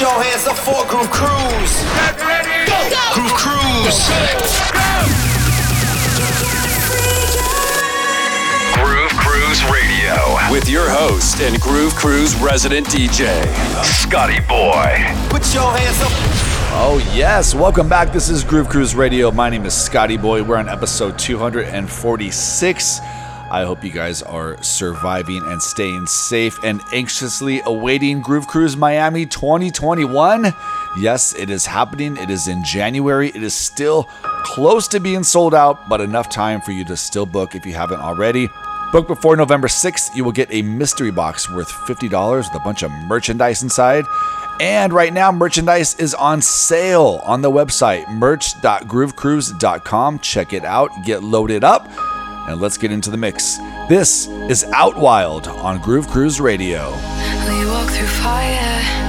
Put your hands up for Groove Cruise. Go, go. Groove Cruise. Go. Groove Cruise Radio with your host and Groove Cruise resident DJ, Scotty Boy. Put your hands up. Oh, yes. Welcome back. This is Groove Cruise Radio. My name is Scotty Boy. We're on episode 246. I hope you guys are surviving and staying safe and anxiously awaiting Groove Cruise Miami 2021. Yes, it is happening. It is in January. It is still close to being sold out, but enough time for you to still book if you haven't already. Book before November 6th, you will get a mystery box worth $50 with a bunch of merchandise inside. And right now, merchandise is on sale on the website merch.groovecruise.com. Check it out, get loaded up and let's get into the mix. This is Outwild on Groove Cruise Radio. We walk through fire.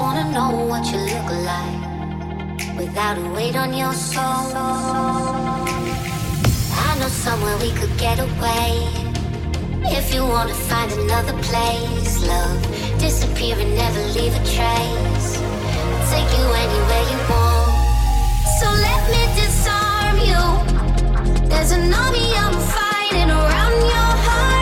wanna know what you look like without a weight on your soul. I know somewhere we could get away if you wanna find another place. Love, disappear and never leave a trace. Take you anywhere you want. So let me disarm you. There's an army I'm fighting around your heart.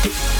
Thank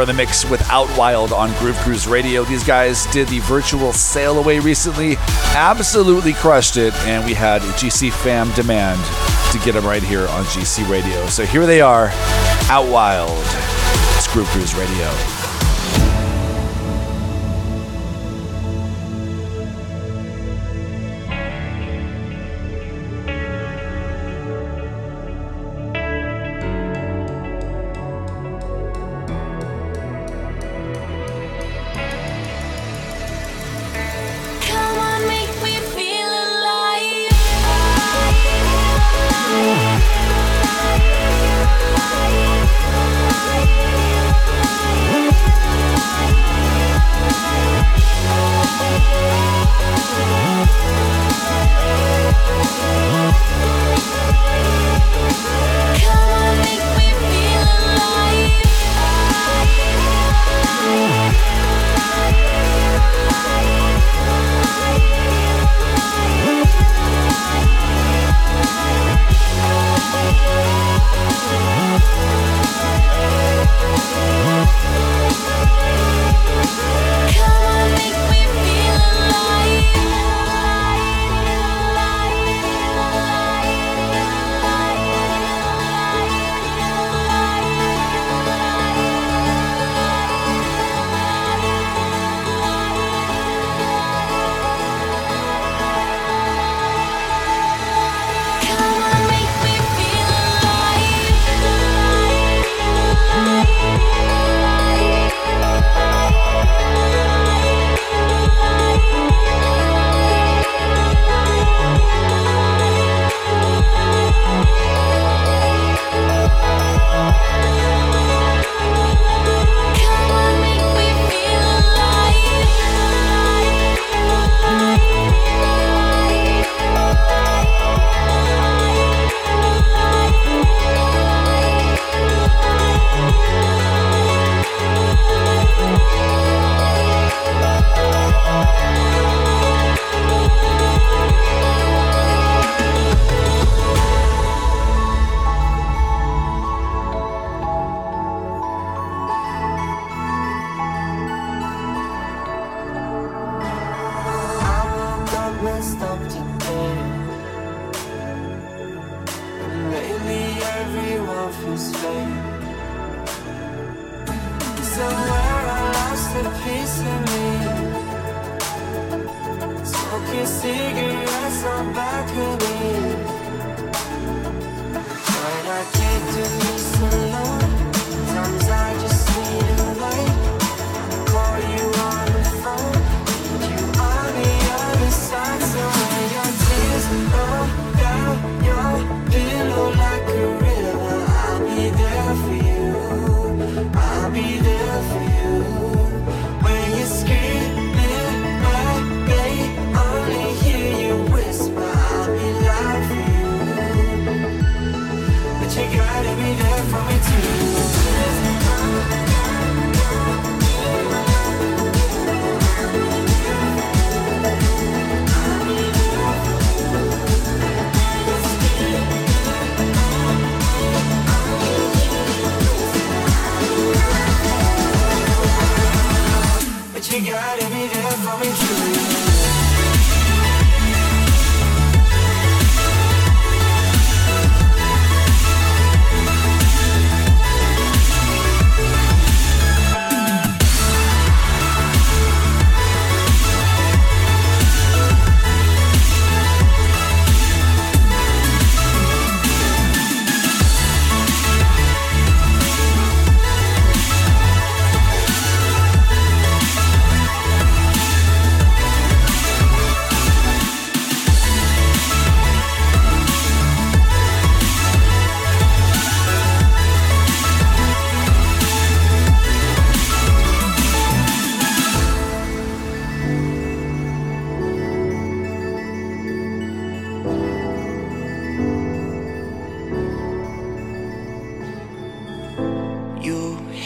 in the mix with Outwild on Groove Cruise Radio. These guys did the virtual sail away recently, absolutely crushed it, and we had GC Fam demand to get them right here on GC Radio. So here they are, Outwild. It's Groove Cruise Radio.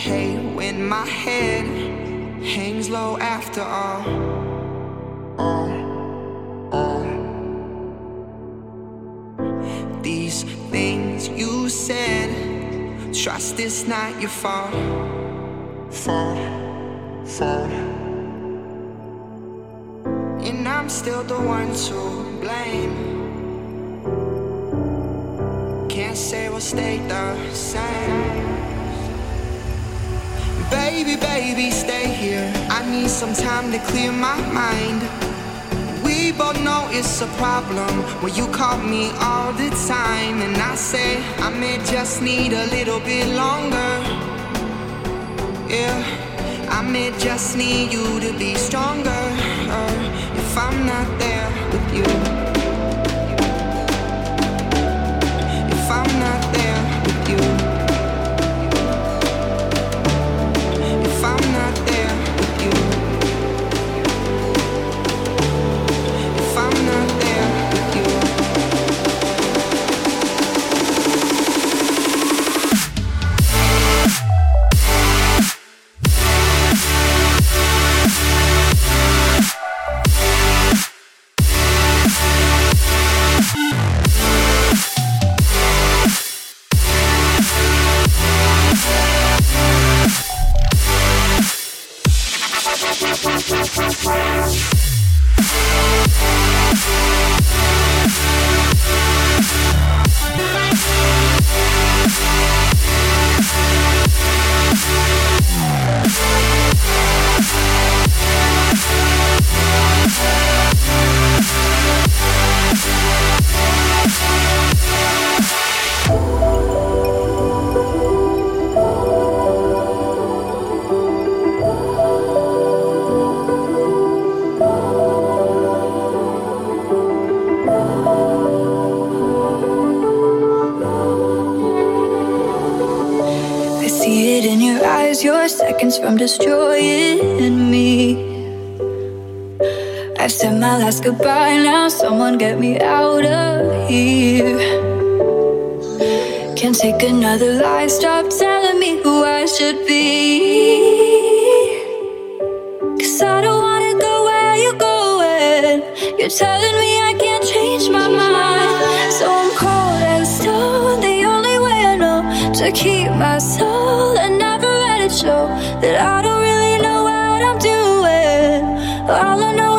Hate when my head hangs low after all. All, all. These things you said, trust is not your fault. fall, fall. And I'm still the one to blame. Can't say we'll stay the same. Baby, baby, stay here. I need some time to clear my mind. We both know it's a problem when you call me all the time. And I say I may just need a little bit longer. Yeah, I may just need you to be stronger uh, if I'm not there with you. If I'm not I destroying me. I've said my last goodbye now, someone get me out of here. Can't take another lie, stop telling me who I should be. Cause I don't wanna go where you're going. You're telling me I can't change my mind. So I'm cold and stone, the only way I know to keep my soul and it show that I don't really know what I'm doing. All I know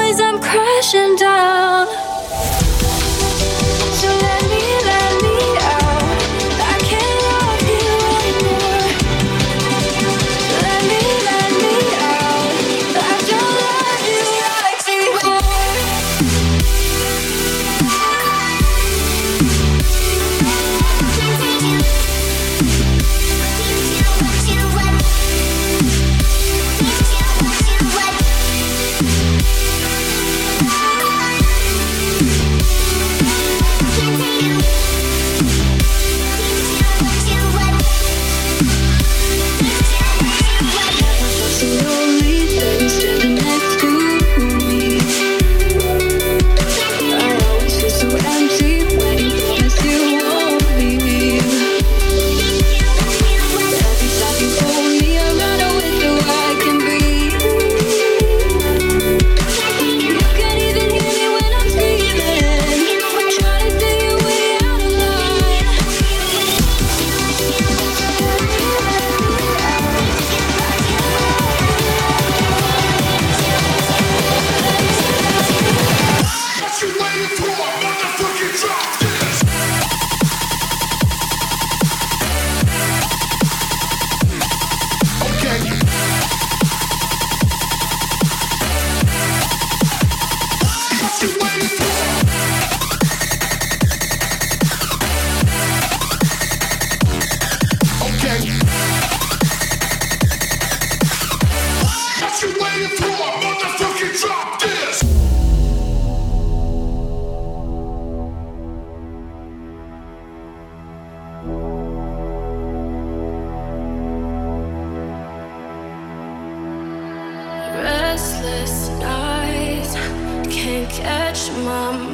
restless nights can't catch my mind.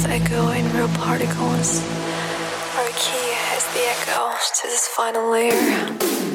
Self echo in real particles. Our key is the echo to this final layer.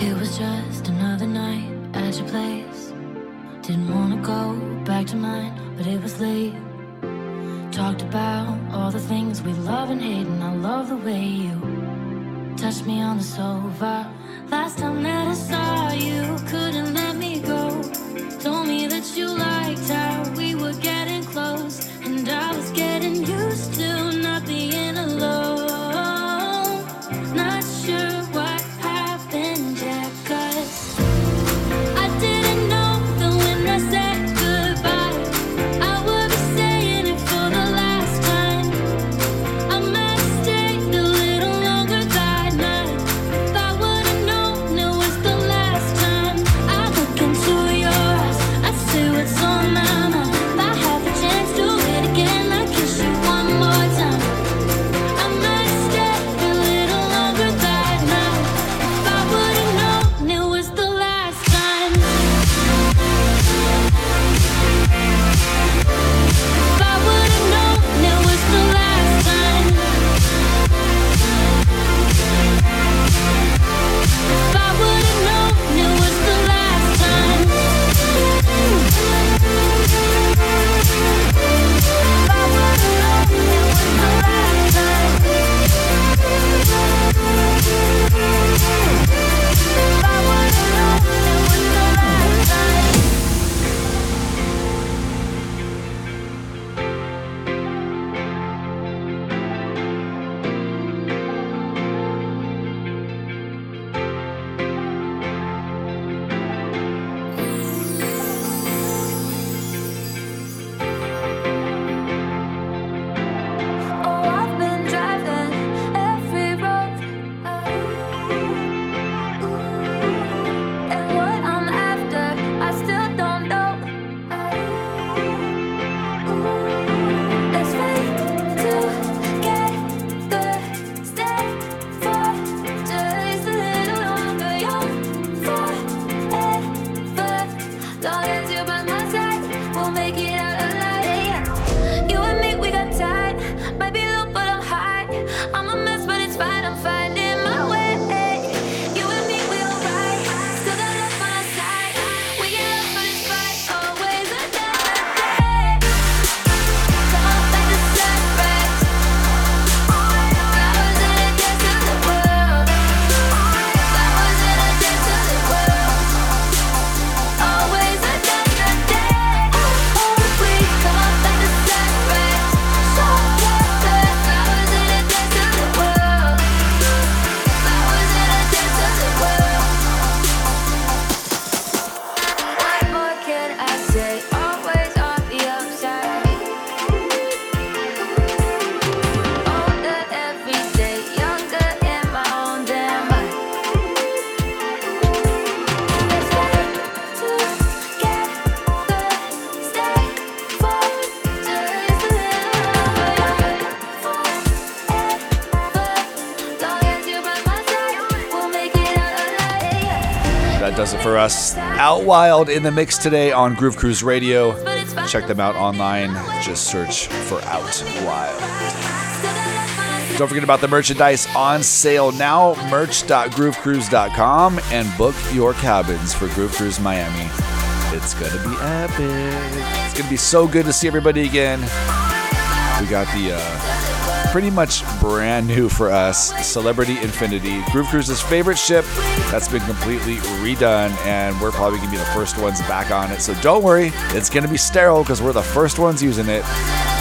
It was just another night at your place. Didn't wanna go back to mine, but it was late. Talked about all the things we love and hate, and I love the way you touched me on the sofa. Last time that I saw you, couldn't let me go. Told me that you liked how Wild in the mix today on Groove Cruise Radio. Check them out online. Just search for Out Wild. Don't forget about the merchandise on sale now. Merch.groovecruise.com and book your cabins for Groove Cruise Miami. It's gonna be epic. It's gonna be so good to see everybody again. We got the uh, pretty much brand new for us Celebrity Infinity, Groove Cruise's favorite ship that's been completely redone, and we're probably gonna be the first ones back on it. So don't worry, it's gonna be sterile because we're the first ones using it.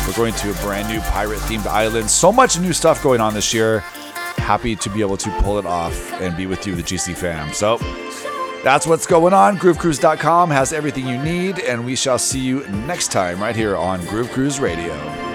We're going to a brand new pirate themed island. So much new stuff going on this year. Happy to be able to pull it off and be with you, the GC fam. So that's what's going on. GrooveCruise.com has everything you need, and we shall see you next time right here on Groove Cruise Radio.